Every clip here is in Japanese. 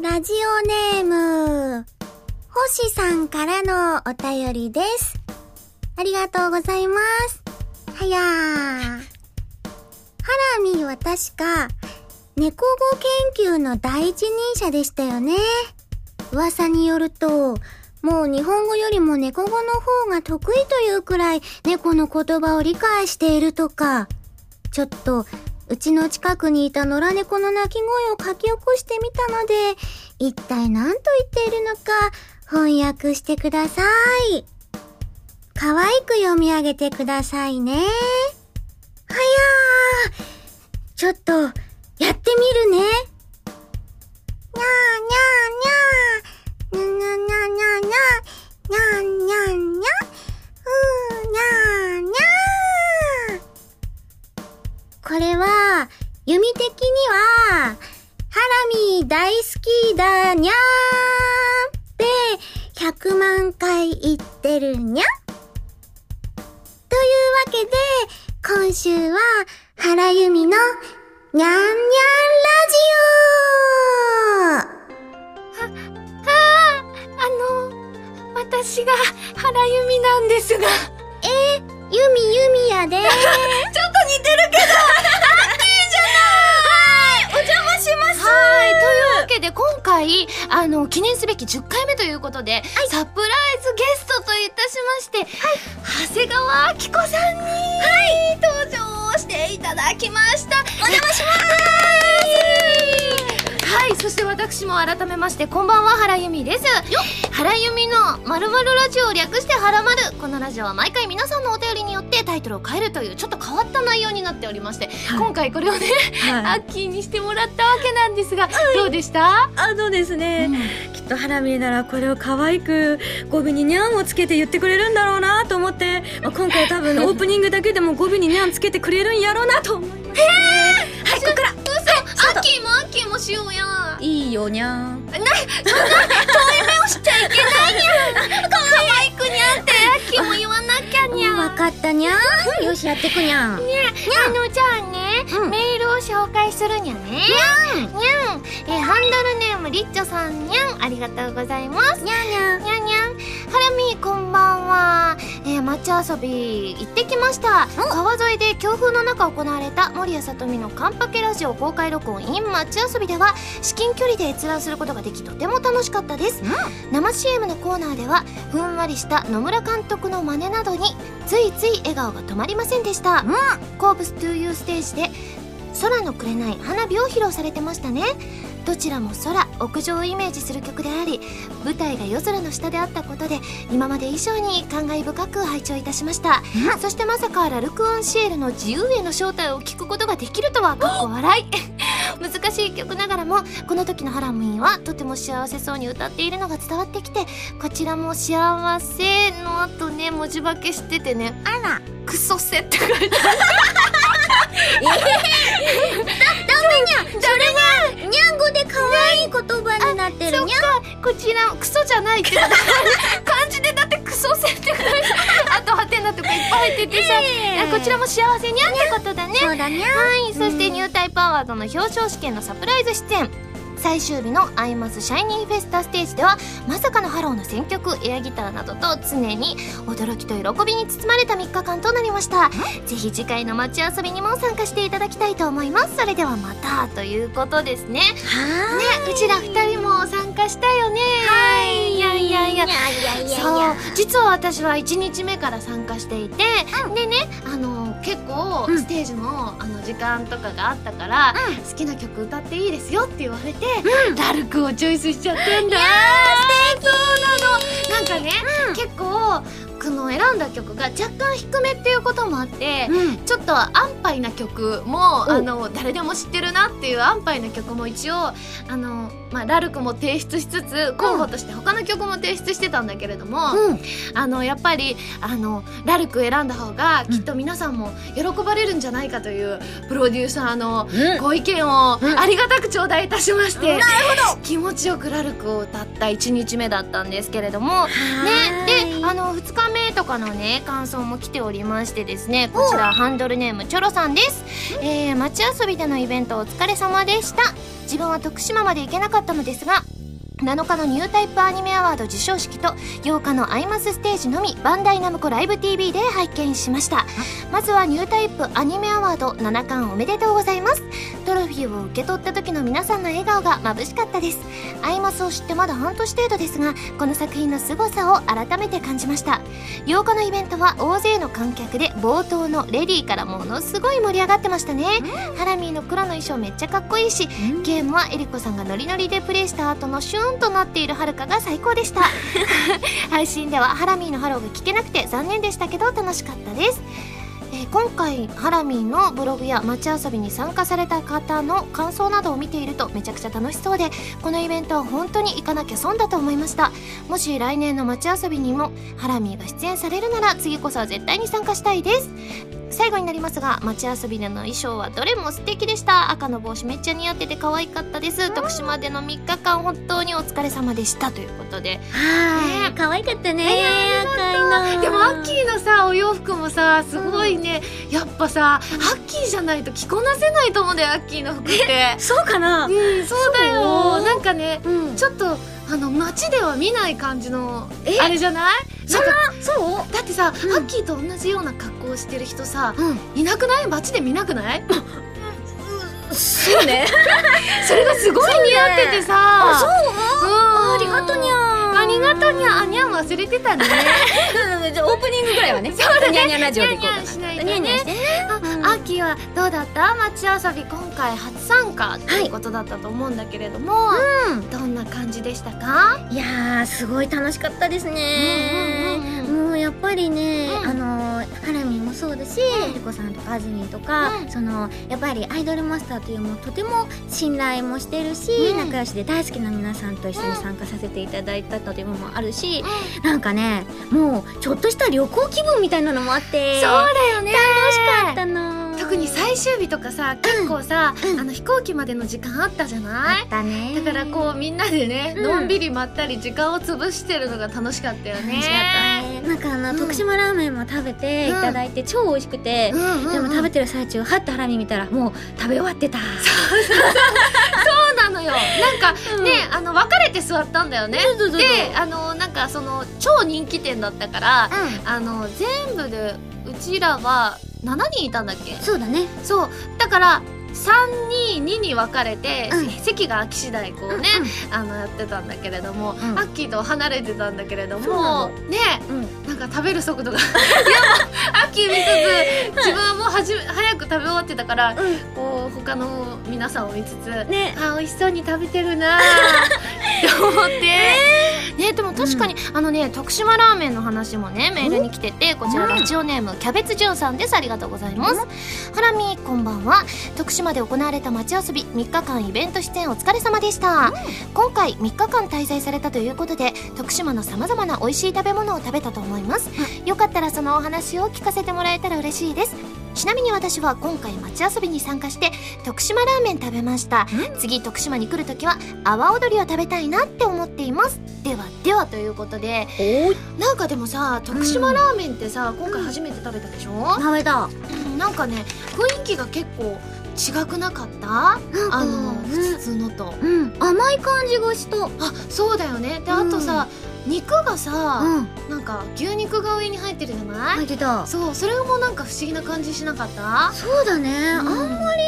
ラジオネーム、星さんからのお便りです。ありがとうございます。はやー。ハラミーは確か、猫語研究の第一人者でしたよね。噂によると、もう日本語よりも猫語の方が得意というくらい猫の言葉を理解しているとか。ちょっと、うちの近くにいた野良猫の鳴き声を書き起こしてみたので、一体何と言っているのか翻訳してください。可愛く読み上げてくださいね。はやー。ちょっと、やってみるね。にゃーにゃーにゃー。にゃにゃにゃにゃにゃにゃ。にゃんにゃんにゃ。うーにゃーにゃー。これは、読み的には、ハラミ大好きだにゃーって100万回言ってるにゃというわけで、今週は、原由美の、にゃんにゃんラジあの、私が原由美なんですが。オえ、ゆみゆみやで。ちょっと似てるけど、ハッピーじゃない。お邪魔します。はい、というわけで今回、あの、記念すべき10回目ということで、サプライズゲストといたしまして、長谷川明子さんに、登場していただきました。お邪魔しますはい、そして私も改めまして、こんばんは、原由美です。原由美のまるまるラジオを略してはらまる。このラジオは毎回皆さんのお便りによってタイトルを変えるというちょっと変わった内容になっておりまして、今回これをね、アッキーにしてもらったわけなんですが、どうでした、あのですね、きっとハラミーならこれを可愛く語尾にニャンをつけて言ってくれるんだろうなと思って、まあ今回多分 オープニングだけでも語尾にニャンつけてくれるんやろうなと思います。はい、ここから嘘アッキーもアッキーもしようや。いいよニャン。しちゃいけないにゃん。可愛くにゃんって。キーも言わなきゃにゃ。んわかったにゃん。よし、やってくにゃん。ねあのじゃあね、うん。メールを紹介するにゃね。にゃん。にゃん、えーハンドルネームリッチョさん。にゃん。ありがとうございます。にゃんにゃん。にゃんにゃんハラミこんばんは、えー、街遊び行ってきました。川沿いで強風の中行われた守谷里美のカンパケラジオ公開録音 in 街遊びでは至近距離で閲覧することができとても楽しかったです、生 CM のコーナーではふんわりした野村監督の真似などについつい笑顔が止まりませんでした、コープス 2U ステージで空の紅花火を披露されてましたねどちらも空屋上をイメージする曲であり舞台が夜空の下であったことで今まで以上に感慨深く拝聴いたしました、そしてまさかラルク・アンシエルの自由への正体を聞くことができるとはかっこ笑い。難しい曲ながらもこの時のハラミーはとても幸せそうに歌っているのが伝わってきてこちらも幸せの後ね文字化けしててね。あら。クソせって書いてダメにゃ。それが、にゃん語で可愛い言葉になってるにゃん。こちらクソじゃないって漢字でだってクソせって書いてあとハテナとかいっぱい入っててさ、あこちらも幸せにゃんってことだねそうだにゃん。はい、そしてニュータイプアワードの表彰式へのサプライズ出演最終日の「アイマスシャイニーフェスタステージではまさかのハローの選曲エアギターなどと常に驚きと喜びに包まれた3日間となりました。ぜひ次回のマチアソビにも参加していただきたいと思います。それではまたということですね。ねうちら2人も参加したよね。はいいやいやいやいやいやいや。いそうや。実は私は1日目から参加していて、でねあの結構うん。ステージの,、あの時間とかがあったから、好きな曲歌っていいですよって言われて、ラルクをチョイスしちゃったんだそうなの。なんかね、結構この選んだ曲が若干低めっていうこともあって、うん。ちょっと安牌な曲もおあの誰でも知ってるなっていう安牌な曲も一応あの、まあ、ラルクも提出しつつ候補として他の曲も提出してたんだけれども、うん。あのやっぱりあのラルク選んだ方がきっと皆さんも喜ばれるんじゃないかというプロデューサーのうんご意見をうんありがたく頂戴いたしまして、なるほど。気持ちよくラルクを歌った1日目だったんですけれどもね、でであの2日目とかのね感想も来ておりましてですねこちらハンドルネームチョロさんです、えー、街遊びでのイベントお疲れ様でした。自分は徳島まで行けなかったのですが7日のニュータイプアニメアワード授賞式と8日のアイマスステージのみバンダイナムコライブ TV で拝見しました。まずはニュータイプアニメアワード7冠おめでとうございます。トロフィーを受け取った時の皆さんの笑顔が眩しかったです。アイマスを知ってまだ半年程度ですがこの作品の凄さを改めて感じました。8日のイベントは大勢の観客で冒頭のレディーからものすごい盛り上がってましたね。ハラミーの黒の衣装めっちゃかっこいいしゲームはエリコさんがノリノリでプレイした後のシューンとなっているはるかが最高でした。配信ではハラミーのハローが聞けなくて残念でしたけど楽しかったです。えー今回ハラミーのブログやマチアソビに参加された方の感想などを見ているとめちゃくちゃ楽しそうでこのイベントは本当に行かなきゃ損だと思いました。もし来年のマチアソビにもハラミーが出演されるなら次こそは絶対に参加したいです最後になりますがマチアソビでの衣装はどれも素敵でした。赤の帽子めっちゃ似合ってて可愛かったです。徳島での3日間本当にお疲れ様でした。ということで。はい。可愛かったね。赤いの。でもアッキーのさお洋服もさすごいね、やっぱさ、アッキーじゃないと着こなせないと思うんだよアッキーの服って。そうかな。うんそうだよ。なんかねうん。ちょっとあの街では見ない感じのえ？あれじゃない？そんな？そう？だってさ、うん。アッキーと同じような格好をしてる人さうん。いなくない？街で見なくない？そうね。それがすごい似合っててさ。あそう？うん。ありがとにゃんありがとにゃあにゃん忘れてたね。じゃあオープニングぐらいはね。そうだね。ニャンニャンラジオでいこうかなね。ニャンニャンしてね。あうん。アッキーはどうだった？街遊び今回初参加ということだったと思うんだけれども、うん。どんな感じでしたか？いやーすごい楽しかったですね。もうやっぱりね、うん。あのハラミもそうだし、うん。エリコさんとかあずみんとか、うん。そのやっぱりアイドルマスターというもうとても信頼もしてるし、うん。仲良しで大好きな皆さんと一緒に参加させていただいたというのもあるし、なんかねもうちょっとした旅行気分みたいなのもあって。そうだよね楽しかったな特に最終日とかさ結構さ、うん。あの飛行機までの時間あったじゃない？あったね。だからこうみんなでね、うん。のんびりまったり時間を潰してるのが楽しかったよね。楽しかったね。なんかあの、うん。徳島ラーメンも食べていただいて、超美味しくて、でも食べてる最中はってハラミ見たらもう食べ終わってた。そうなのよ。なんかうん。ね、あの別れて座ったんだよね。そうそうそうそうであのなんかその超人気店だったからうあの全部でうちらは7人いたんだっけ？んそうだね。そう。だから322に分かれて、うん。席が空き次第こうね、うんあのやってたんだけれども、ん。アッキーとは離れてたんだけれどもねうん。なんか食べる速度が いやアッキー見つつ自分はもうはじめ早く食べ終わってたから、こう他の皆さんを見つつ、ね。あー美味しそうに食べてるなー って思って、ね。でも確かに、あのね徳島ラーメンの話もねメールに来ててこちらうん。ラジオネームキャベツじゅんさんです。ありがとうございます、ハラミこんばんは。徳島で行われた街遊び3日間イベント出演お疲れ様でした、今回3日間滞在されたということで徳島のさまざまな美味しい食べ物を食べたと思います、よかったらそのお話を聞かせてもらえたら嬉しいです。ちなみに私は今回街遊びに参加して徳島ラーメン食べました。次徳島に来るときは阿波踊りを食べたいなって思っています。ではではということでなんかでもさ徳島ラーメンってさ、今回初めて食べたでしょ、食べた。うんなんかね雰囲気が結構違くなかった？あの普通のと。うん。甘い感じがした。あそうだよね。であとさ、肉がさ、うん。なんか牛肉が上に入ってるじゃない、入ってた。そうそれもなんか不思議な感じしなかった？そうだね、うん。あんまり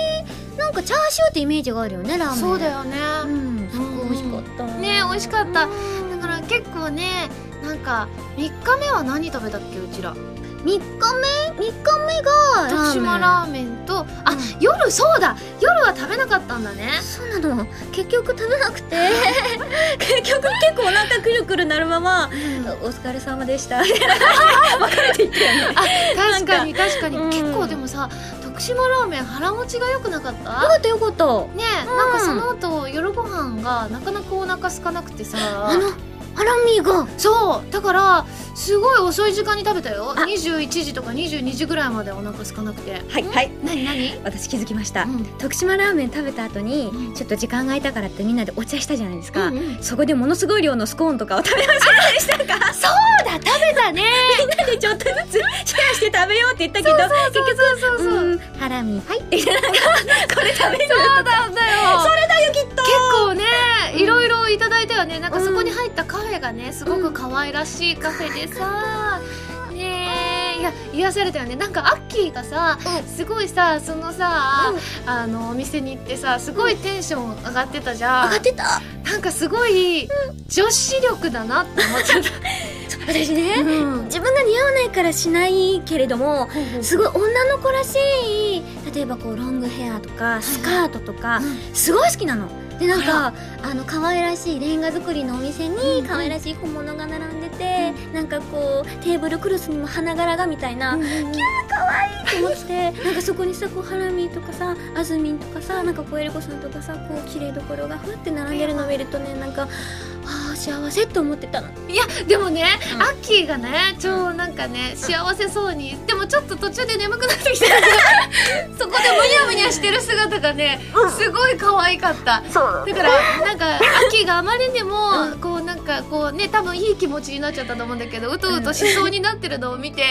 なんかチャーシューってイメージがあるよねラーメン。そうだよね、うん。すごい美味しかった。ね美味しかった。うんだから結構ねなんか3日目は何食べたっけうちら？3日目？3日目が徳島ラーメンとあ、うん。夜そうだ！夜は食べなかったんだね。そうなの。結局食べなくて。結局結構お腹くるくるなるままお疲れ様でした。別れていったよね。あ確かに確かに、うん。結構でもさ徳島ラーメン腹持ちが良くなかった？よかったよかった。ねえ、なんかその後夜ご飯がなかなかお腹空かなくてさ。あのハラミが。そう。だからすごい遅い時間に食べたよ。21時とか22時ぐらいまでお腹空かなくて。はいはい。何？何？私気づきました、うん。徳島ラーメン食べた後に、うん。ちょっと時間が空いたからってみんなでお茶したじゃないですか、うんうん。そこでものすごい量のスコーンとかを食べ始めたりしたそうだ食べたね。みんなでちょっとずつシェアして食べようって言ったけど結局そうそうそう。うんハラミはいってなんかこれ食べるそうなんだよ。それだよきっと。結構ねいろいろいただいたよね。なんかそこに入ったカフェがねすごく可愛らしいカフェでさ、ねえいや癒されたよね。なんかアッキーがさ、すごいさそのさ、あのお店に行ってさすごいテンション上がってたじゃん、上がってた。なんかすごい女子力だなって思っちゃっ私ね、た、うん、自分が似合わないからしないけれどもすごい女の子らしい例えばこうロングヘアとかスカートとか、すごい好きなの。でなんかあの可愛らしいレンガ作りのお店に可愛らしい小物が並んでて、なんかこうテーブルクロスにも花柄がみたいな、キャー可愛いと思ってなんかそこにさこうハラミーとかさあずみんとかさなんかこうエリコさんとかさこう綺麗どころがふわって並んでるのを見るとねなんかああ幸せって思ってたの。いやでもね、うん。アッキーがね超なんかね幸せそうにでもちょっと途中で眠くなってきて そこでむにゃむにゃしてる姿がね、すごい可愛かった。だからなんかアッキーがあまりにもこうなんかこうね多分いい気持ちになっちゃったと思うんだけどうとうとしそうになってるのを見て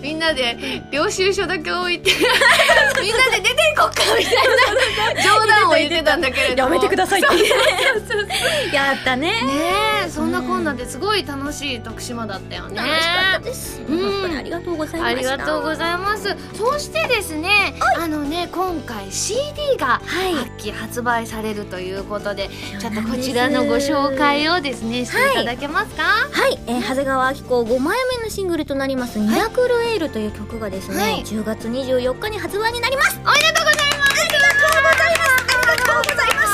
みんなで領収書だけ置いて みんなで出ていこっかみたいな 冗談を言ってたんだけれども。やめてください。って やったね。ねえそんなこんなですごい楽しい徳島だったよね。楽しかったです。うん。本当にありがとうございまあした。りがとうございます。そしてですねあのね今回 CD がはい。秋発売されるということでちょっとこちらのご紹介をですねしていただけますか？はい、えー、長谷川明子5枚目のシングルとなります「ミラクルエール」という曲がですね、はい。10月24日に発売になります。おめでとうございます。ありがとうございます。ありがとうございます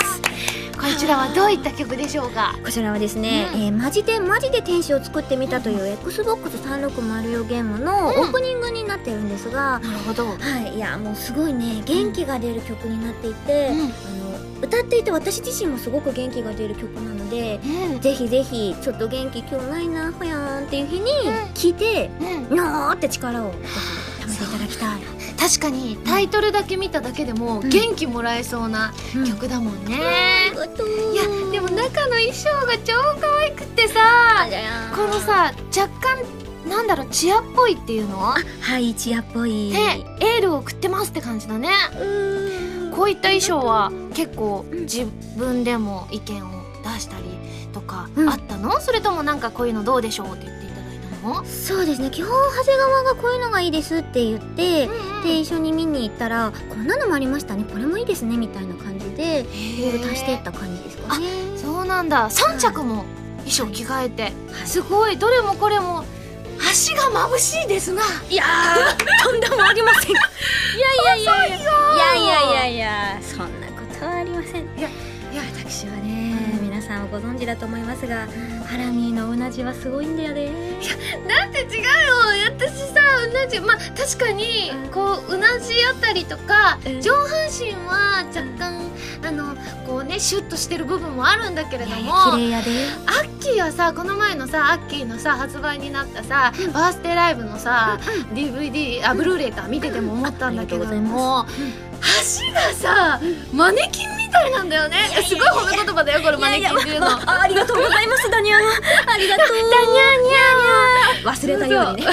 こちらはどういった曲でしょうか？こちらはですね、うん。えーマジでマジで天使を作ってみたという XBOX360 ゲームのオープニングになってるんですが、なるほど。はい。いやもうすごいね元気が出る曲になっていて、うん歌っていて私自身もすごく元気が出る曲なのでうん。ぜひぜひちょっと元気今日ないなほやーんっていう日に聴いて、うん。のーって力をぜひ貯めていただきたい、確かにタイトルだけ見ただけでもん。元気もらえそうな曲だもんね、ありがとう。いやでも中の衣装が超可愛くてさこのさ若干なんだろうチアっぽいっていうの？はいチアっぽい。でエールを送ってますって感じだね。うーんこういった衣装は結構自分でも意見を出したりとかうん。あったの、それともなんかこういうのどうでしょうって言っていただいたの？そうですね。基本長谷川がこういうのがいいですって言って、で一緒に見に行ったらこんなのもありましたね。これもいいですねみたいな感じでいろいろ足していった感じですかね。そうなんだ。3着も衣装着替えて、すごい。どれもこれも足が眩しいですないやーとんでもありません。いやいやいやいや。いやいやいやいや。そんさんはご存知だと思いますがハラミーのうなじはすごいんだよね。なんて違うよ。私さうなじまあ確かにうん。こううなじあたりとか、うん。上半身は若干あのこうねシュッとしてる部分もあるんだけれども綺麗やで。アッキーはさこの前のさアッキーのさ発売になったさ、バースデーライブのさ、DVD あブルーレイか見てても思ったんだけどありがとうございも足がさマネキンみたいなんだよね。すごい褒め言葉だよこれマネキンっていうの。あありがとうございますダニャーありがとう。ダニャーニャ。ー忘れたようにね。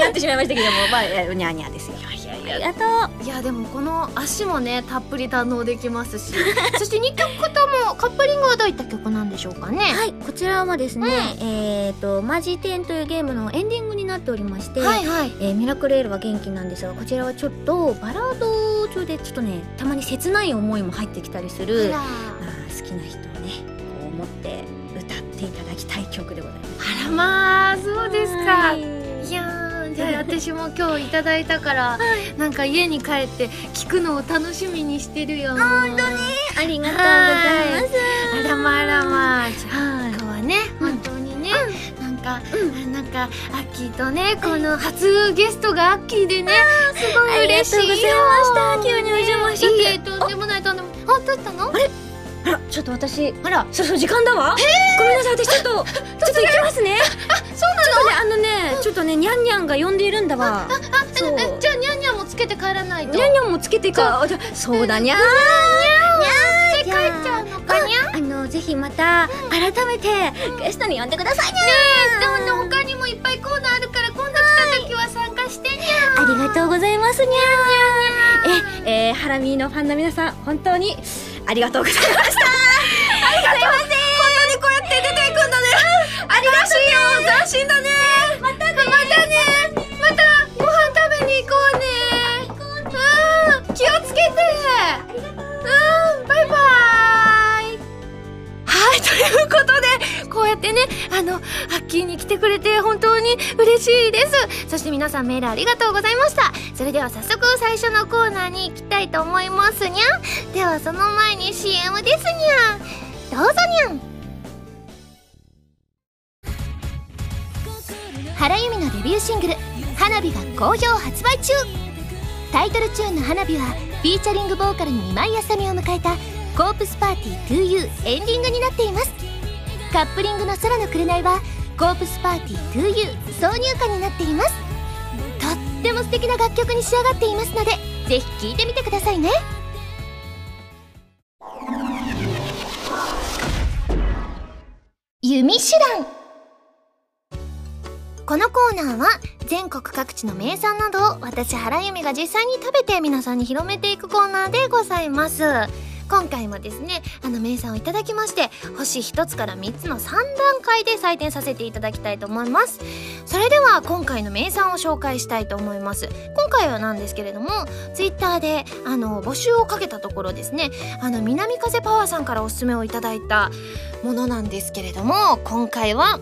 や ってしまいましたけどもまあえーニャーニャーですよ。ありがとう。いやでもこの足もねたっぷり堪能できますし。そして2曲ともカップリングはどういった曲なんでしょうかね。はいこちらはですね、えっ、とマジテンというゲームのエンディングになっておりまして、はいはい。えーミラクルエールは元気なんですがこちらはちょっとバラード調でちょっとねたまに切ない思いも入ってきたりするまあ、好きな人をねこう思って歌っていただきたい曲でございます。あらまあそうですか。はい。いやーじゃあ私も今日いただいたから、なんか家に帰って聞くのを楽しみにしてるよ。本当に？ありがとうございます。あらまあらまあ。じゃあはい。今日はね本当にね、なんか、あなんかアッキーとねこの初ゲストがアッキーでねすごい。嬉しいよ。ありがとうございました。急にお邪魔しちゃって。いいえとんでもないとんでもない。あどうしたの？あれ？あらちょっと私あらそろそろ時間だわ。ごめんなさい私ちょっとちょっと行きますね。そうなの？ねあのねちょっとねニャンニャンが呼んでいるんだわ。そう。えじゃあニャンニャンもつけて帰らないと。ニャンニャンもつけていかそう。だにゃー。帰っちゃうのかにゃあのぜひまた改めてゲストに呼んでくださいね。でもね他にもいっぱいコーナーあるから今度来た時は参加してにゃありがとうございますにゃー。え、えー、ハラミーのファンの皆さん本当にありがとうございました。ありがとう。ございます本当にこうやって出ていくんだね。ありがとうよ。斬新だね。またね。またごあのハッキーに来てくれて本当に嬉しいです。そして皆さんメールありがとうございました。それでは早速最初のコーナーに行きたいと思いますにゃん。ではその前に CM ですにゃん。どうぞにゃん。原由美のデビューシングル「花火」が好評発売中。タイトルチューンの「花火」はフィーチャリングボーカルに今井あさみを迎えた「コープスパーティー 2U」エンディングになっています。カップリングの「空の紅」は「コープスパーティー 2U」挿入歌になっています。とっても素敵な楽曲に仕上がっていますのでぜひ聴いてみてくださいね。弓手段。このコーナーは全国各地の名産などを私原由美が実際に食べて皆さんに広めていくコーナーでございます。今回もですねあの名産をいただきまして星1つから3つの3段階で採点させていただきたいと思います。それでは今回の名産を紹介したいと思います。今回はなんですけれどもツイッターであの募集をかけたところですねあの南風パワーさんからおすすめをいただいたものなんですけれども今回は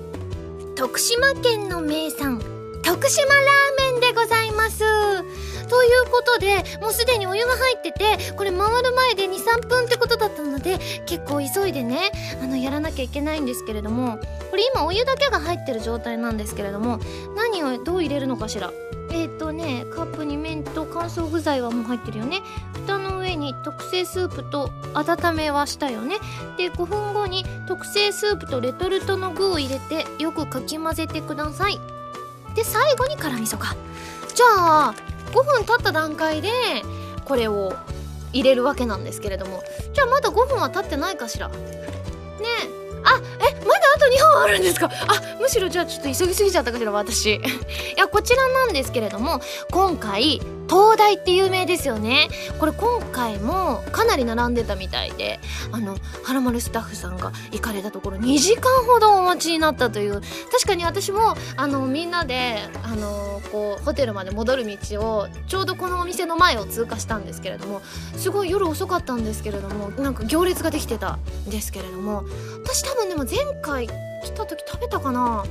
徳島県の名産徳島ラーメンでございます。ということでもうすでにお湯が入っててこれ回る前で23分ってことだったので結構急いでねあのやらなきゃいけないんですけれどもこれ今お湯だけが入ってる状態なんですけれども何をどう入れるのかしら？えっ、ー、とねカップに麺と乾燥具材はもう入ってるよね。蓋の上に特製スープと温めはしたよね。で5分後に特製スープとレトルトの具を入れてよくかき混ぜてください。で最後に辛味噌か。じゃあ5分経った段階でこれを入れるわけなんですけれども。じゃあまだ5分は経ってないかしら。ねえ。あえまだあと2本あるんですか？あむしろじゃあちょっと急ぎすぎちゃったかしら私。いやこちらなんですけれども今回東大って有名ですよね。これ今回もかなり並んでたみたいであのはらまるスタッフさんが行かれたところ2時間ほどお待ちになったという。確かに私もあのみんなであのこうホテルまで戻る道をちょうどこのお店の前を通過したんですけれどもすごい夜遅かったんですけれどもなんか行列ができてたんですけれども私多分でも前回来た時食べたかな。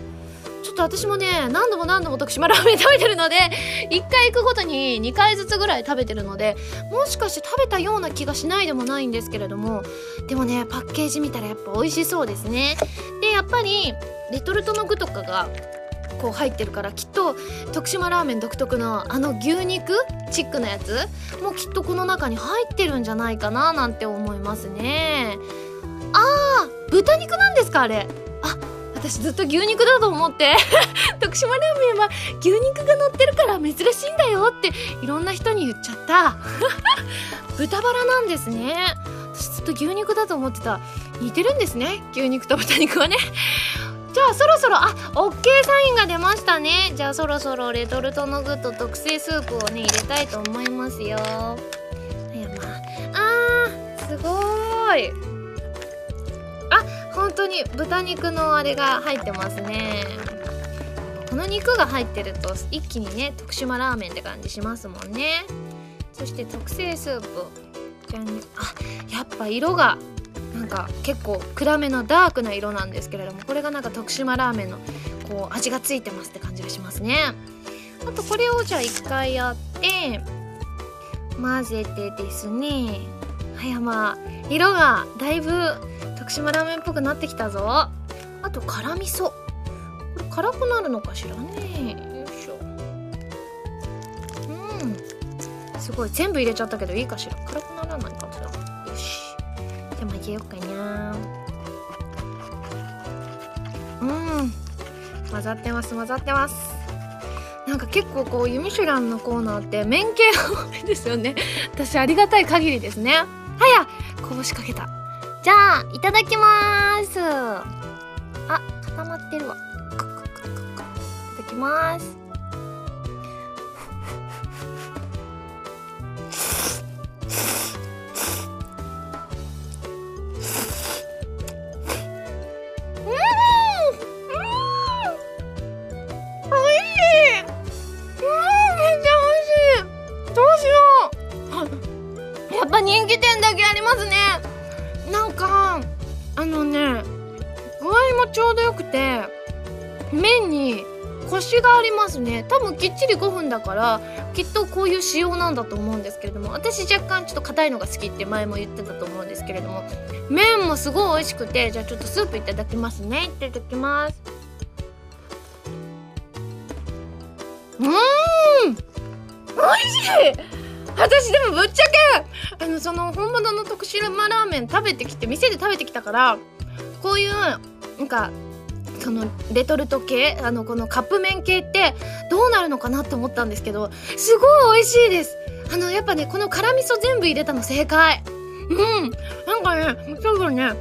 ちょっと私もね何度も何度も徳島ラーメン食べてるので 1回行くごとに2回ずつぐらい食べてるのでもしかして食べたような気がしないでもないんですけれどもでもねパッケージ見たらやっぱ美味しそうですね。でやっぱりレトルトの具とかがこう入ってるからきっと徳島ラーメン独特のあの牛肉チックなやつもきっとこの中に入ってるんじゃないかななんて思いますね。あー豚肉なんですかあれ。あ私ずっと牛肉だと思って。徳島ラーメンは牛肉が乗ってるから珍しいんだよっていろんな人に言っちゃった。豚バラなんですね。私ずっと牛肉だと思ってた。似てるんですね牛肉と豚肉はね。じゃあそろそろあオッケーサインが出ましたね。じゃあそろそろレトルトの具と特製スープをね入れたいと思いますよ。いやまああーすごい。本当に豚肉のあれが入ってますね。この肉が入ってると一気にね徳島ラーメンって感じしますもんね。そして特製スープ。じゃんあやっぱ色がなんか結構暗めのダークな色なんですけれどもこれがなんか徳島ラーメンのこう味がついてますって感じがしますね。あとこれをじゃあ一回やって混ぜてですね。はいまあ色がだいぶ徳島ラーメンっぽくなってきたぞ。あと辛味噌。これ辛くなるのかしらね。よいしょ。うん。すごい。全部入れちゃったけどいいかしら。辛くならないかしらよし。じゃあまあけようかな。うん。混ざってます混ざってます。なんか結構こうユミシュランのコーナーって麺系が多いですよね。私ありがたい限りですね。はやこぼしかけたじゃあいただきます。あ固まってるわ。いただきます。あのね具合もちょうどよくて麺にコシがありますね。多分きっちり5分だからきっとこういう仕様なんだと思うんですけれども私若干ちょっと硬いのが好きって前も言ってたと思うんですけれども麺もすごい美味しくてじゃあちょっとスープいただきますね。いただきます。うん！美味しい！私でもぶっちゃけあのその本物の徳島ラーメン食べてきて店で食べてきたからこういうなんかそのレトルト系あのこのカップ麺系ってどうなるのかなって思ったんですけどすごい美味しいです。あのやっぱねこの辛味噌全部入れたの正解。うん。なんかね多分ね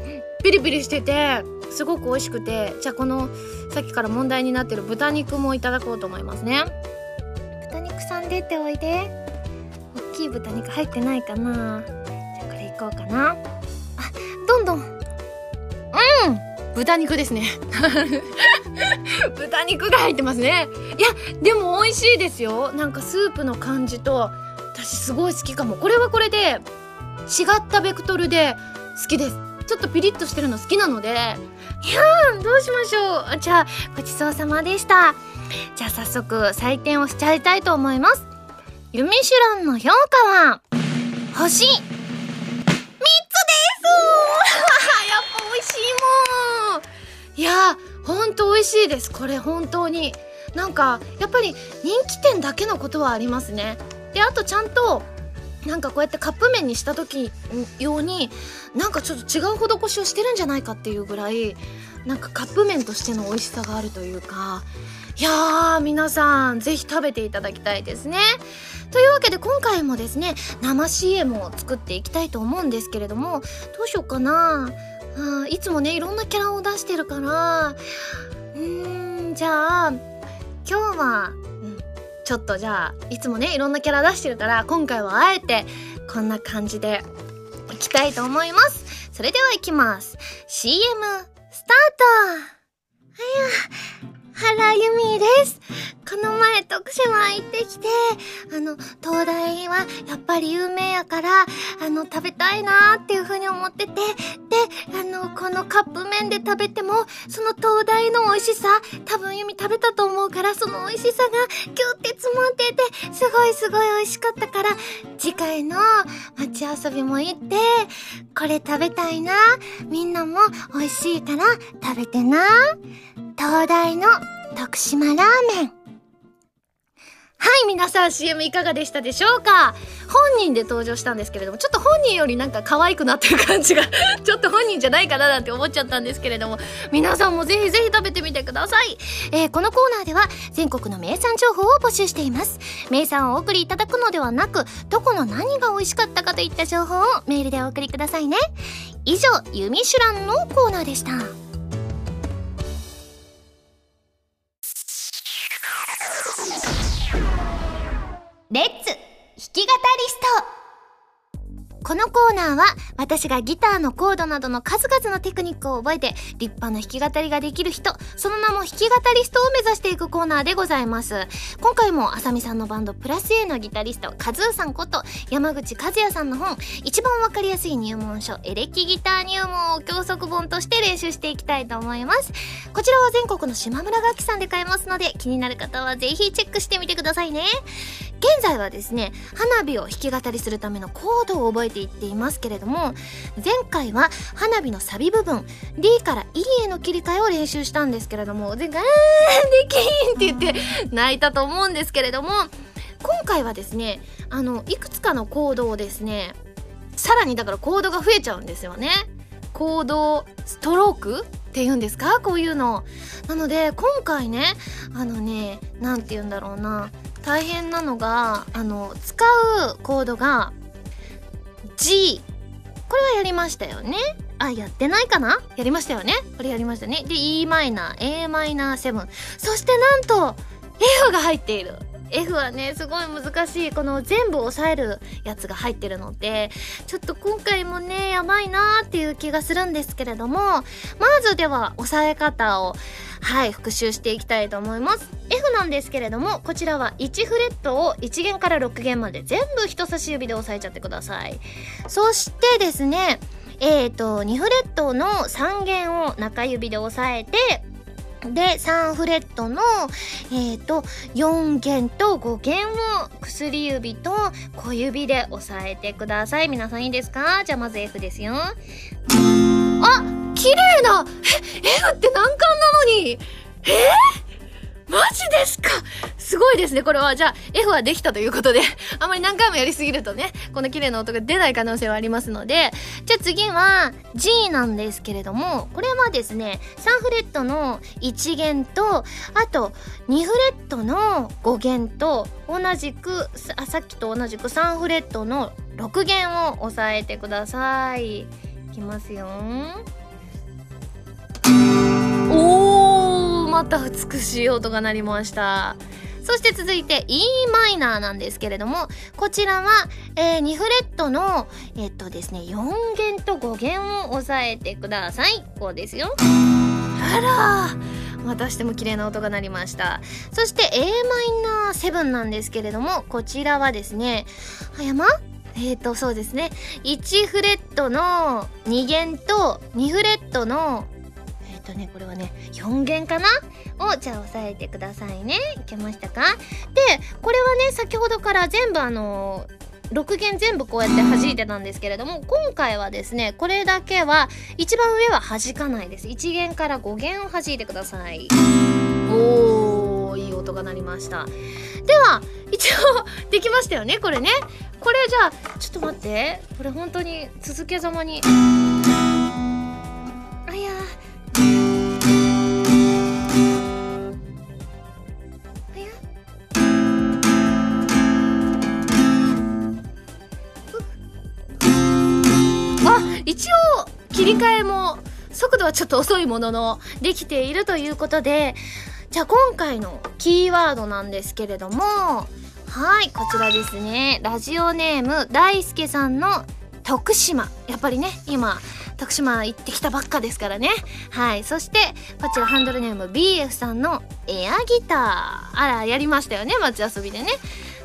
ピリピリしててすごく美味しくてじゃあこのさっきから問題になってる豚肉もいただこうと思いますね。豚肉さん出ておいで。きい豚肉入ってないかな。じゃあこれいこうかな。あどんどん。うん。豚肉ですね。豚肉が入ってますね。いやでも美味しいですよ。なんかスープの感じと私すごい好きかも。これはこれで違ったベクトルで好きです。ちょっとピリッとしてるの好きなので。いやーどうしましょう。じゃあごちそうさまでした。じゃあ早速採点をしちゃいたいと思いますユミシュランの評価は、星、3つです やっぱ美味しいもんいやほんと美味しいです。これ本当に。なんか、やっぱり人気店だけのことはありますね。で、あとちゃんと、なんかこうやってカップ麺にした時用になんかちょっと違う施しをしてるんじゃないかっていうぐらいなんかカップ麺としての美味しさがあるというかいやー皆さんぜひ食べていただきたいですね。というわけで今回もですね生 CM を作っていきたいと思うんですけれどもどうしようかな。あいつもねいろんなキャラを出してるから。うーんじゃあ今日は、うん、ちょっとじゃあいつもねいろんなキャラ出してるから今回はあえてこんな感じでいきたいと思います。それではいきます。CM スタート。はや原由美です。この前徳島行ってきて、あの、東大はやっぱり有名やから、あの、食べたいなーっていう風に思ってて、で、あの、このカップ麺で食べても、その東大の美味しさ、多分由美食べたと思うから、その美味しさがギュって詰まってて、すごいすごい美味しかったから、次回の街遊びも行って、これ食べたいな。みんなも美味しいから食べてな。東大の徳島ラーメン。はい、皆さん CM いかがでしたでしょうか？本人で登場したんですけれども、ちょっと本人よりなんか可愛くなってる感じが ちょっと本人じゃないかななんて思っちゃったんですけれども、皆さんもぜひぜひ食べてみてください。えー、このコーナーでは全国の名産情報を募集しています。名産をお送りいただくのではなく、どこの何が美味しかったかといった情報をメールでお送りくださいね。以上、ユミシュランのコーナーでした。レッツ弾き語りストこのコーナーは私がギターのコードなどの数々のテクニックを覚えて立派な弾き語りができる人、その名も弾き語りストを目指していくコーナーでございます。今回もあさみさんのバンドプラス A のギタリスト、カズーさんこと山口和也さんの本、一番わかりやすい入門書、エレキギター入門を教則本として練習していきたいと思います。こちらは全国の島村楽器さんで買えますので気になる方はぜひチェックしてみてくださいね。現在はですね、花火を弾き語りするためのコードを覚えていっていますけれども、前回は花火のサビ部分、D から E への切り替えを練習したんですけれども、前回、あーできんって言って泣いたと思うんですけれども、今回はですね、あの、いくつかのコードをですね、さらにだからコードが増えちゃうんですよね。行動ストロークって言うんですか？こういうの。なので今回ねあのね何て言うんだろうな。大変なのがあの使うコードが G これはやりましたよねあ、やってないかな？やりましたよねこれやりましたね。で、e マイナー、a マイナー7。そしてなんと、F が入っている。F はね、すごい難しい。この全部押さえるやつが入ってるので、ちょっと今回もね、やばいなーっていう気がするんですけれども、まずでは押さえ方を、はい、復習していきたいと思います。F なんですけれども、こちらは1フレットを1弦から6弦まで全部人差し指で押さえちゃってください。そしてですね、えっ、ー、と、2フレットの3弦を中指で押さえて、で、3フレットの、えっ、ー、と、4弦と5弦を薬指と小指で押さえてください。皆さんいいですか？じゃあまず F ですよ。あ綺麗なえ !F って難関なのにえ？ーマジですか？すごいですね、これは。じゃあ、F はできたということで、あまり何回もやりすぎるとね、この綺麗な音が出ない可能性はありますので、じゃあ次は G なんですけれども、これはですね、3フレットの1弦と、あと2フレットの5弦と、同じく、あ、さっきと同じく3フレットの6弦を押さえてください。いきますよ。また美しい音が鳴りました。そして続いて e マイナーなんですけれども、こちらは、えー、2フレットの、えっとですね、4弦と5弦を押さえてください。こうですよ。あらまたしても綺麗な音が鳴りました。そして a マイナー7なんですけれども、こちらはですね、はやま？えーと、そうですね。1フレットの2弦と2フレットのとねこれはね4弦かな？をじゃあ押さえてくださいね。いけましたか？でこれはね先ほどから全部あの6弦全部こうやって弾いてたんですけれども今回はですねこれだけは一番上は弾かないです。1弦から5弦を弾いてください。おーいい音が鳴りました。では一応できましたよねこれね。これじゃあちょっと待って。これ本当に続けざまに切り替えも速度はちょっと遅いもののできているということでじゃあ今回のキーワードなんですけれどもはいこちらですね。ラジオネーム大輔さんの徳島。やっぱりね今徳島行ってきたばっかですからね。はいそしてこちらハンドルネーム BF さんのエアギター。あらやりましたよね街遊びでね。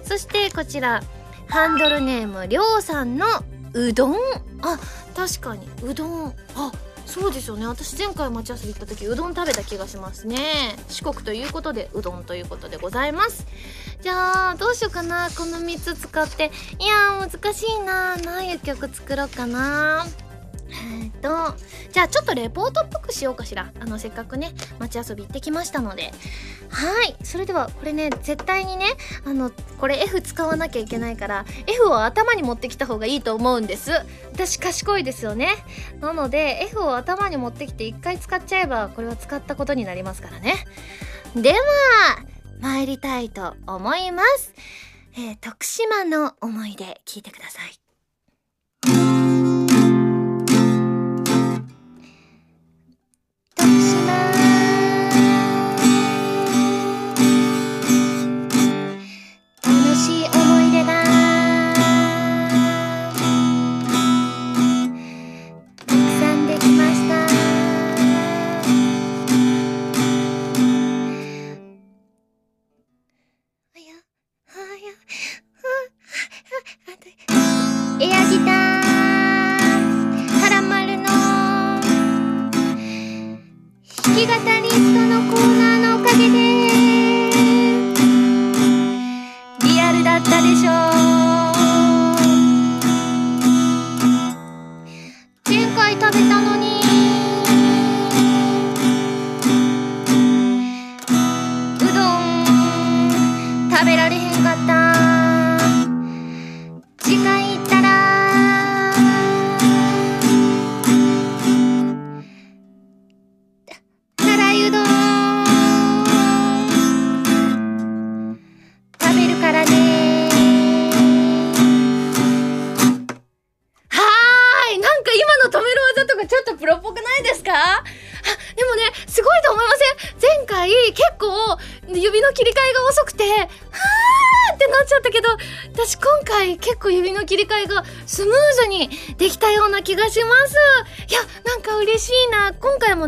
そしてこちらハンドルネームりょうさんのうどん？あ確かに。うどん。あそうですよね。私前回待ち合わせ行った時うどん食べた気がしますね。四国ということでうどんということでございます。じゃあどうしようかな。この3つ使って。いやー難しいな何いう曲作ろうかなえっと、じゃあちょっとレポートっぽくしようかしら。あの、せっかくね、街遊び行ってきましたので。はい。それでは、これね、絶対にね、あの、これ F 使わなきゃいけないから、F を頭に持ってきた方がいいと思うんです。私賢いですよね。なので、F を頭に持ってきて一回使っちゃえば、これは使ったことになりますからね。では、参りたいと思います。えー、徳島の思い出聞いてください。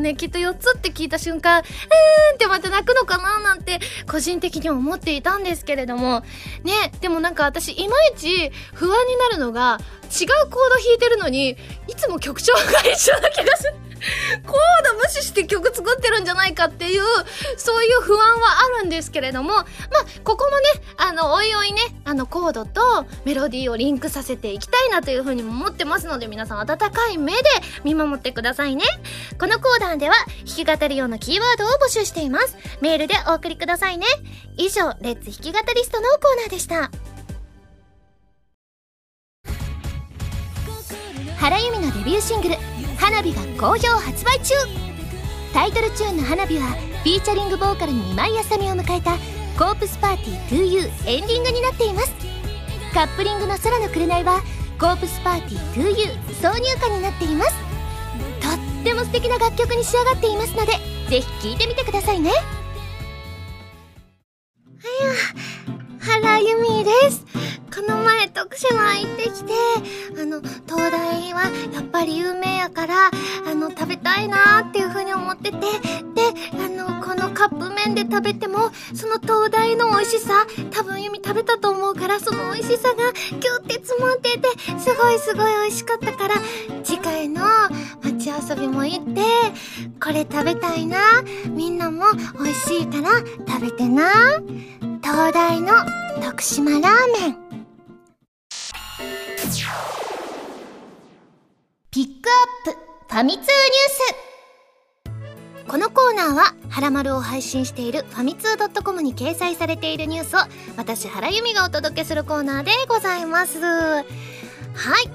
ね、きっと4つって聞いた瞬間、うーんってまた泣くのかななんて個人的には思っていたんですけれども、ね、でもなんか私いまいち不安になるのが違うコード弾いてるのに、いつも曲調が一緒な気がする。曲作ってるんじゃないかっていう、そういう不安はあるんですけれども、まあ、ここもね、あの、おいおいね、あの、コードとメロディーをリンクさせていきたいなというふうにも思ってますので、皆さん温かい目で見守ってくださいね。このコーナーでは、弾き語るようなキーワードを募集しています。メールでお送りくださいね。以上、レッツ弾き語リストのコーナーでした。原由美のデビューシングル「花火」が好評発売中タイトルチューンの「花火」はフィーチャリングボーカルに今井あさみを迎えた「コープスパーティー 2U」エンディングになっています。カップリングの「空の紅」は「コープスパーティー 2U」挿入歌になっています。とっても素敵な楽曲に仕上がっていますのでぜひ聴いてみてくださいね。はや。原由美ですこの前徳島行ってきて、あの、東大はやっぱり有名やから、あの、食べたいなーっていう風に思ってて、で、あの、このカップ麺で食べても、その東大の美味しさ、多分ユミ食べたと思うから、その美味しさがギュって詰まってて、すごいすごい美味しかったから、次回の街遊びも行って、これ食べたいな。みんなも美味しいから食べてな。東大の徳島ラーメン。ピックアップファミ通ニュースこのコーナーは、はらまるを配信しているファミツー .com に掲載されているニュースを、私、原由美がお届けするコーナーでございます。はい、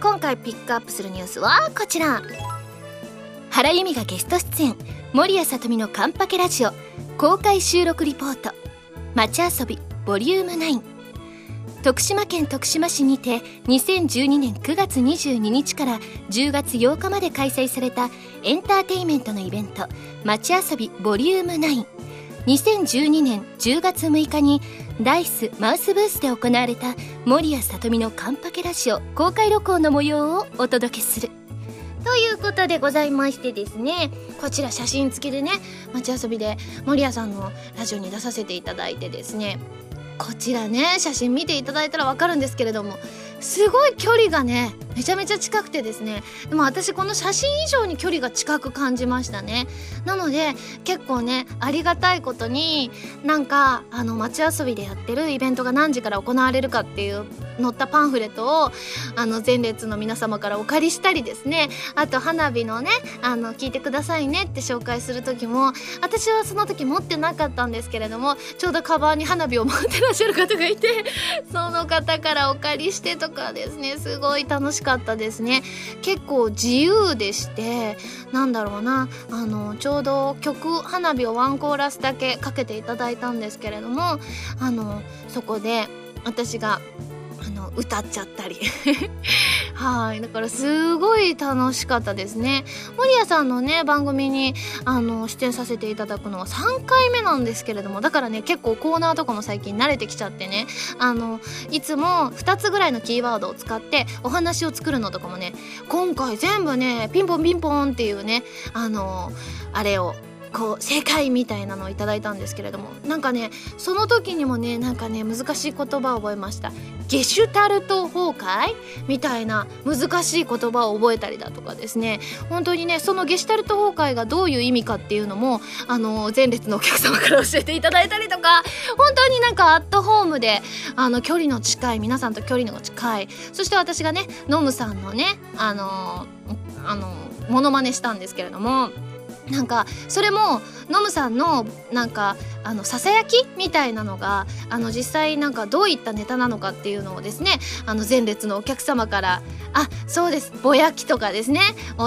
今回ピックアップするニュースはこちら。原由美がゲスト出演、森谷さとみのカンパケラジオ、公開収録リポート、街遊び、ボリューム9。徳島県徳島市にて2012年9月22日から10月8日まで開催されたエンターテイメントのイベント「街遊びボリューム9」2012年10月6日にダイスマウスブースで行われた守谷さとみのカンパケラジオ公開録音の模様をお届けするということでございましてですねこちら写真付きでね街遊びで守谷さんのラジオに出させていただいてですねこちらね写真見ていただいたら分かるんですけれどもすごい距離がねめちゃめちゃ近くてですね。でも私この写真以上に距離が近く感じましたね。なので結構ねありがたいことになんかあの街遊びでやってるイベントが何時から行われるかっていう載ったパンフレットをあの前列の皆様からお借りしたりですね。あと花火のねあの聞いてくださいねって紹介する時も私はその時持ってなかったんですけれどもちょうどカバンに花火を持ってらっしゃる方がいてその方からお借りしてとかですねすごい楽しかったですね。結構自由でしてなんだろうな。あのちょうど曲花火をワンコーラスだけかけていただいたんですけれどもあのそこで私が歌っちゃったり。はい。だからすごい楽しかったですね。守屋さんのね番組にあの出演させていただくのは3回目なんですけれどもだからね結構コーナーとかも最近慣れてきちゃってね。あのいつも2つぐらいのキーワードを使ってお話を作るのとかもね今回全部ねピンポンピンポンっていうねあのあれをこう正解みたいなのをいただいたんですけれどもなんかねその時にもねなんかね難しい言葉を覚えました。ゲシュタルト崩壊みたいな難しい言葉を覚えたりだとかですね。本当にねそのゲシュタルト崩壊がどういう意味かっていうのもあの前列のお客様から教えていただいたりとか本当になんかアットホームであの距離の近い皆さんと距離の近いそして私がねノムさんのねあのあのモノマネしたんですけれどもなんかそれもノムさんのなんかあのささやきみたいなのがあの実際なんかどういったネタなのかっていうのをですねあの前列のお客様からあそうですぼやきとかですね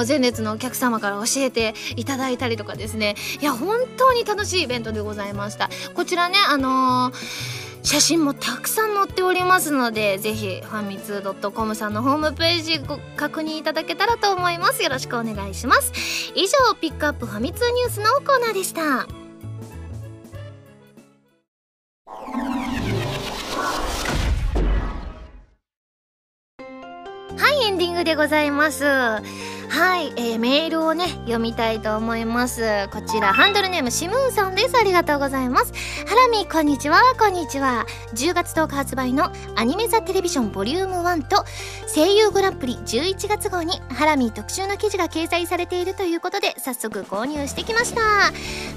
前列のお客様から教えていただいたりとかですね。いや本当に楽しいイベントでございました。こちらねあのー写真もたくさん載っておりますのでぜひファミツー .com さんのホームページご確認いただけたらと思います。よろしくお願いします。以上ピックアップファミツーニュースのコーナーでした。はいエンディングでございます。はい、えー、メールをね読みたいと思います。こちらハンドルネームシムーンさんです。ありがとうございます。ハラミこんにちは。こんにちは。10月10日発売のアニメザテレビジョンボリューム1と声優グランプリ11月号にハラミ特集の記事が掲載されているということで早速購入してきました。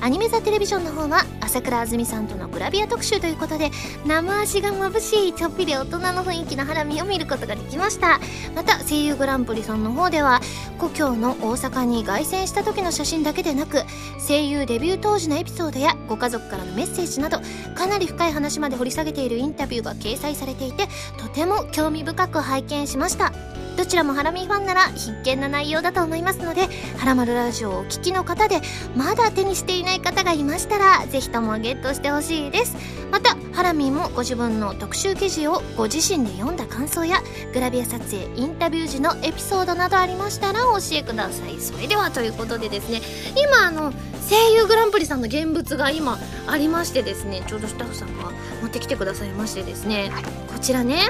アニメザテレビジョンの方は朝倉あずみさんとのグラビア特集ということで生足が眩しいちょっぴり大人の雰囲気のハラミを見ることができました。また声優グランプリさんの方では故郷の大阪に凱旋した時の写真だけでなく声優デビュー当時のエピソードやご家族からのメッセージなどかなり深い話まで掘り下げているインタビューが掲載されていてとても興味深く拝見しました。どちらもハラミファンなら必見な内容だと思いますのでハラマルラジオをお聴きの方でまだ手にしていない方がいましたらぜひともゲットしてほしいです。またハラミーもご自分の特集記事をご自身で読んだ感想やグラビア撮影インタビュー時のエピソードなどありましたら教えください。それではということでですね今あの声優グランプリさんの現物が今ありましてですねちょうどスタッフさんが持ってきてくださいましてですねこちらね。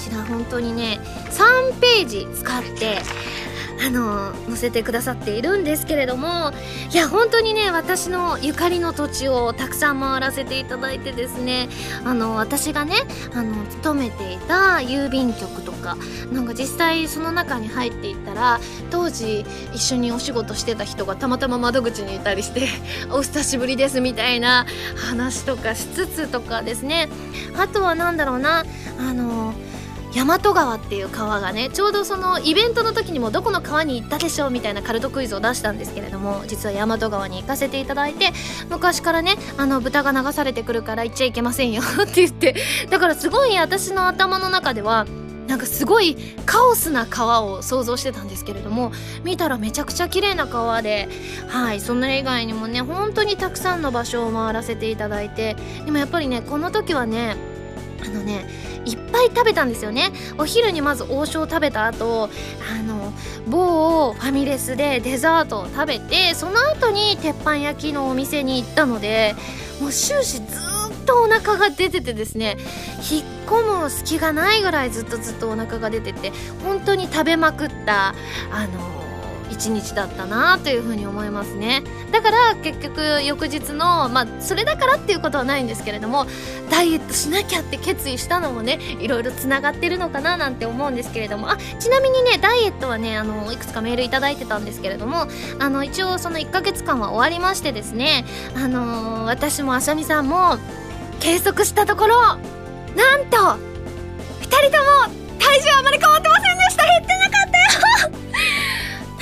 こちら本当にね3ページ使ってあの載せてくださっているんですけれどもいや本当にね私のゆかりの土地をたくさん回らせていただいてですねあの私がねあの勤めていた郵便局とかなんか実際その中に入っていったら当時一緒にお仕事してた人がたまたま窓口にいたりして「お久しぶりです」みたいな話とかしつつとかですね。あとは何だろうなあの大和川っていう川がねちょうどそのイベントの時にもどこの川に行ったでしょうみたいなカルトクイズを出したんですけれども実は大和川に行かせていただいて昔からねあの豚が流されてくるから行っちゃいけませんよ って言って。だからすごい私の頭の中ではなんかすごいカオスな川を想像してたんですけれども見たらめちゃくちゃ綺麗な川ではいそれ以外にもね本当にたくさんの場所を回らせていただいてでもやっぱりねこの時はねあのねいっぱい食べたんですよね。お昼にまず王将を食べた後あの某ファミレスでデザートを食べてその後に鉄板焼きのお店に行ったのでもう終始ずっとお腹が出ててですね引っ込む隙がないぐらいずっとずっとお腹が出てて本当に食べまくったあの一日だったなというふうに思いますね。だから結局翌日のまあそれだからっていうことはないんですけれどもダイエットしなきゃって決意したのもねいろいろつながってるのかななんて思うんですけれども。あちなみにねダイエットはねあのいくつかメールいただいてたんですけれどもあの一応その1ヶ月間は終わりましてですねあの私もあさみさんも計測したところなんと2人とも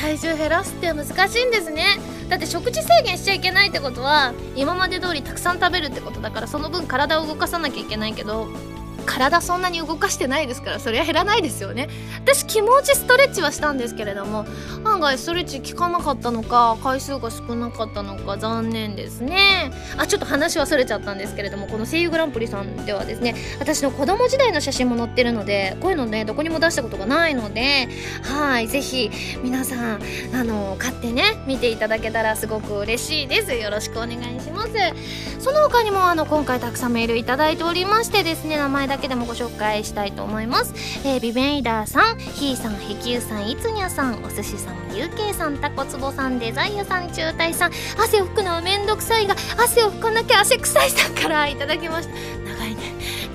体重減らすって難しいんですね。だって食事制限しちゃいけないってことは今まで通りたくさん食べるってことだからその分体を動かさなきゃいけないけど体そんなに動かしてないですからそりゃ減らないですよね。私気持ちストレッチはしたんですけれども案外ストレッチ効かなかったのか回数が少なかったのか残念ですね。あちょっと話はそれちゃったんですけれどもこの声優グランプリさんではですね私の子供時代の写真も載ってるのでこういうのねどこにも出したことがないのではいぜひ皆さんあの買ってね見ていただけたらすごく嬉しいです。よろしくお願いします。その他にもあの今回たくさんメールいただいておりましてですね名前だけでもご紹介したいと思います、えー、ビベンイダーさんひーさんヘキューさんいつにゃさんお寿司さんゆうけいさんたこつぼさんデザイアさん中退さん汗を拭くのはめんどくさいが汗を拭かなきゃ汗臭いさんからいただきました。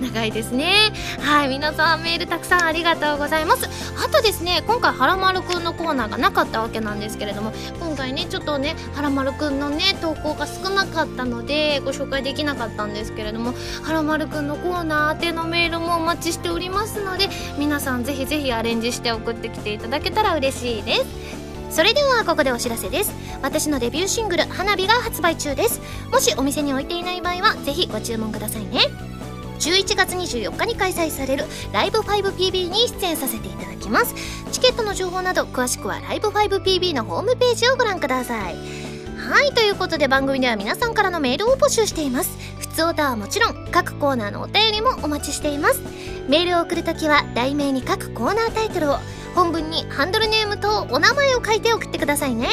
長いですね。はい皆さんメールたくさんありがとうございます。あとですね今回はらまるくんのコーナーがなかったわけなんですけれども今回ねちょっとねはらまるくんのね投稿が少なかったのでご紹介できなかったんですけれどもはらまるくんのコーナー宛てのメールもお待ちしておりますので皆さんぜひぜひアレンジして送ってきていただけたら嬉しいです。それではここでお知らせです。私のデビューシングル「花火」が発売中です。もしお店に置いていない場合はぜひご注文くださいね。11月24日に開催されるライブ 5PB に出演させていただきます。チケットの情報など詳しくはライブ 5PB のホームページをご覧ください。はいということで番組では皆さんからのメールを募集しています。普通オタはもちろん各コーナーのお便りもお待ちしています。メールを送るときは題名に各コーナータイトルを本文にハンドルネームとお名前を書いて送ってくださいね。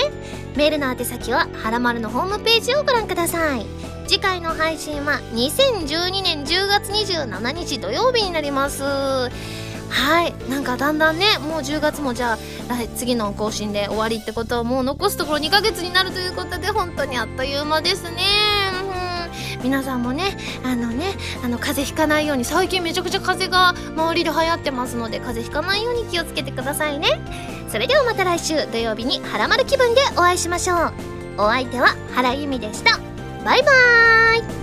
メールの宛先ははらまるのホームページをご覧ください。次回の配信は2012年10月27日土曜日になります。はいなんかだんだんねもう10月もじゃあ次の更新で終わりってことはもう残すところ2ヶ月になるということで本当にあっという間ですね。皆さんもねあのねあの風邪ひかないように最近めちゃくちゃ風邪が周りで流行ってますので風邪ひかないように気をつけてくださいね。それではまた来週土曜日にハラマル気分でお会いしましょう。お相手は原由美でした。バイバーイ。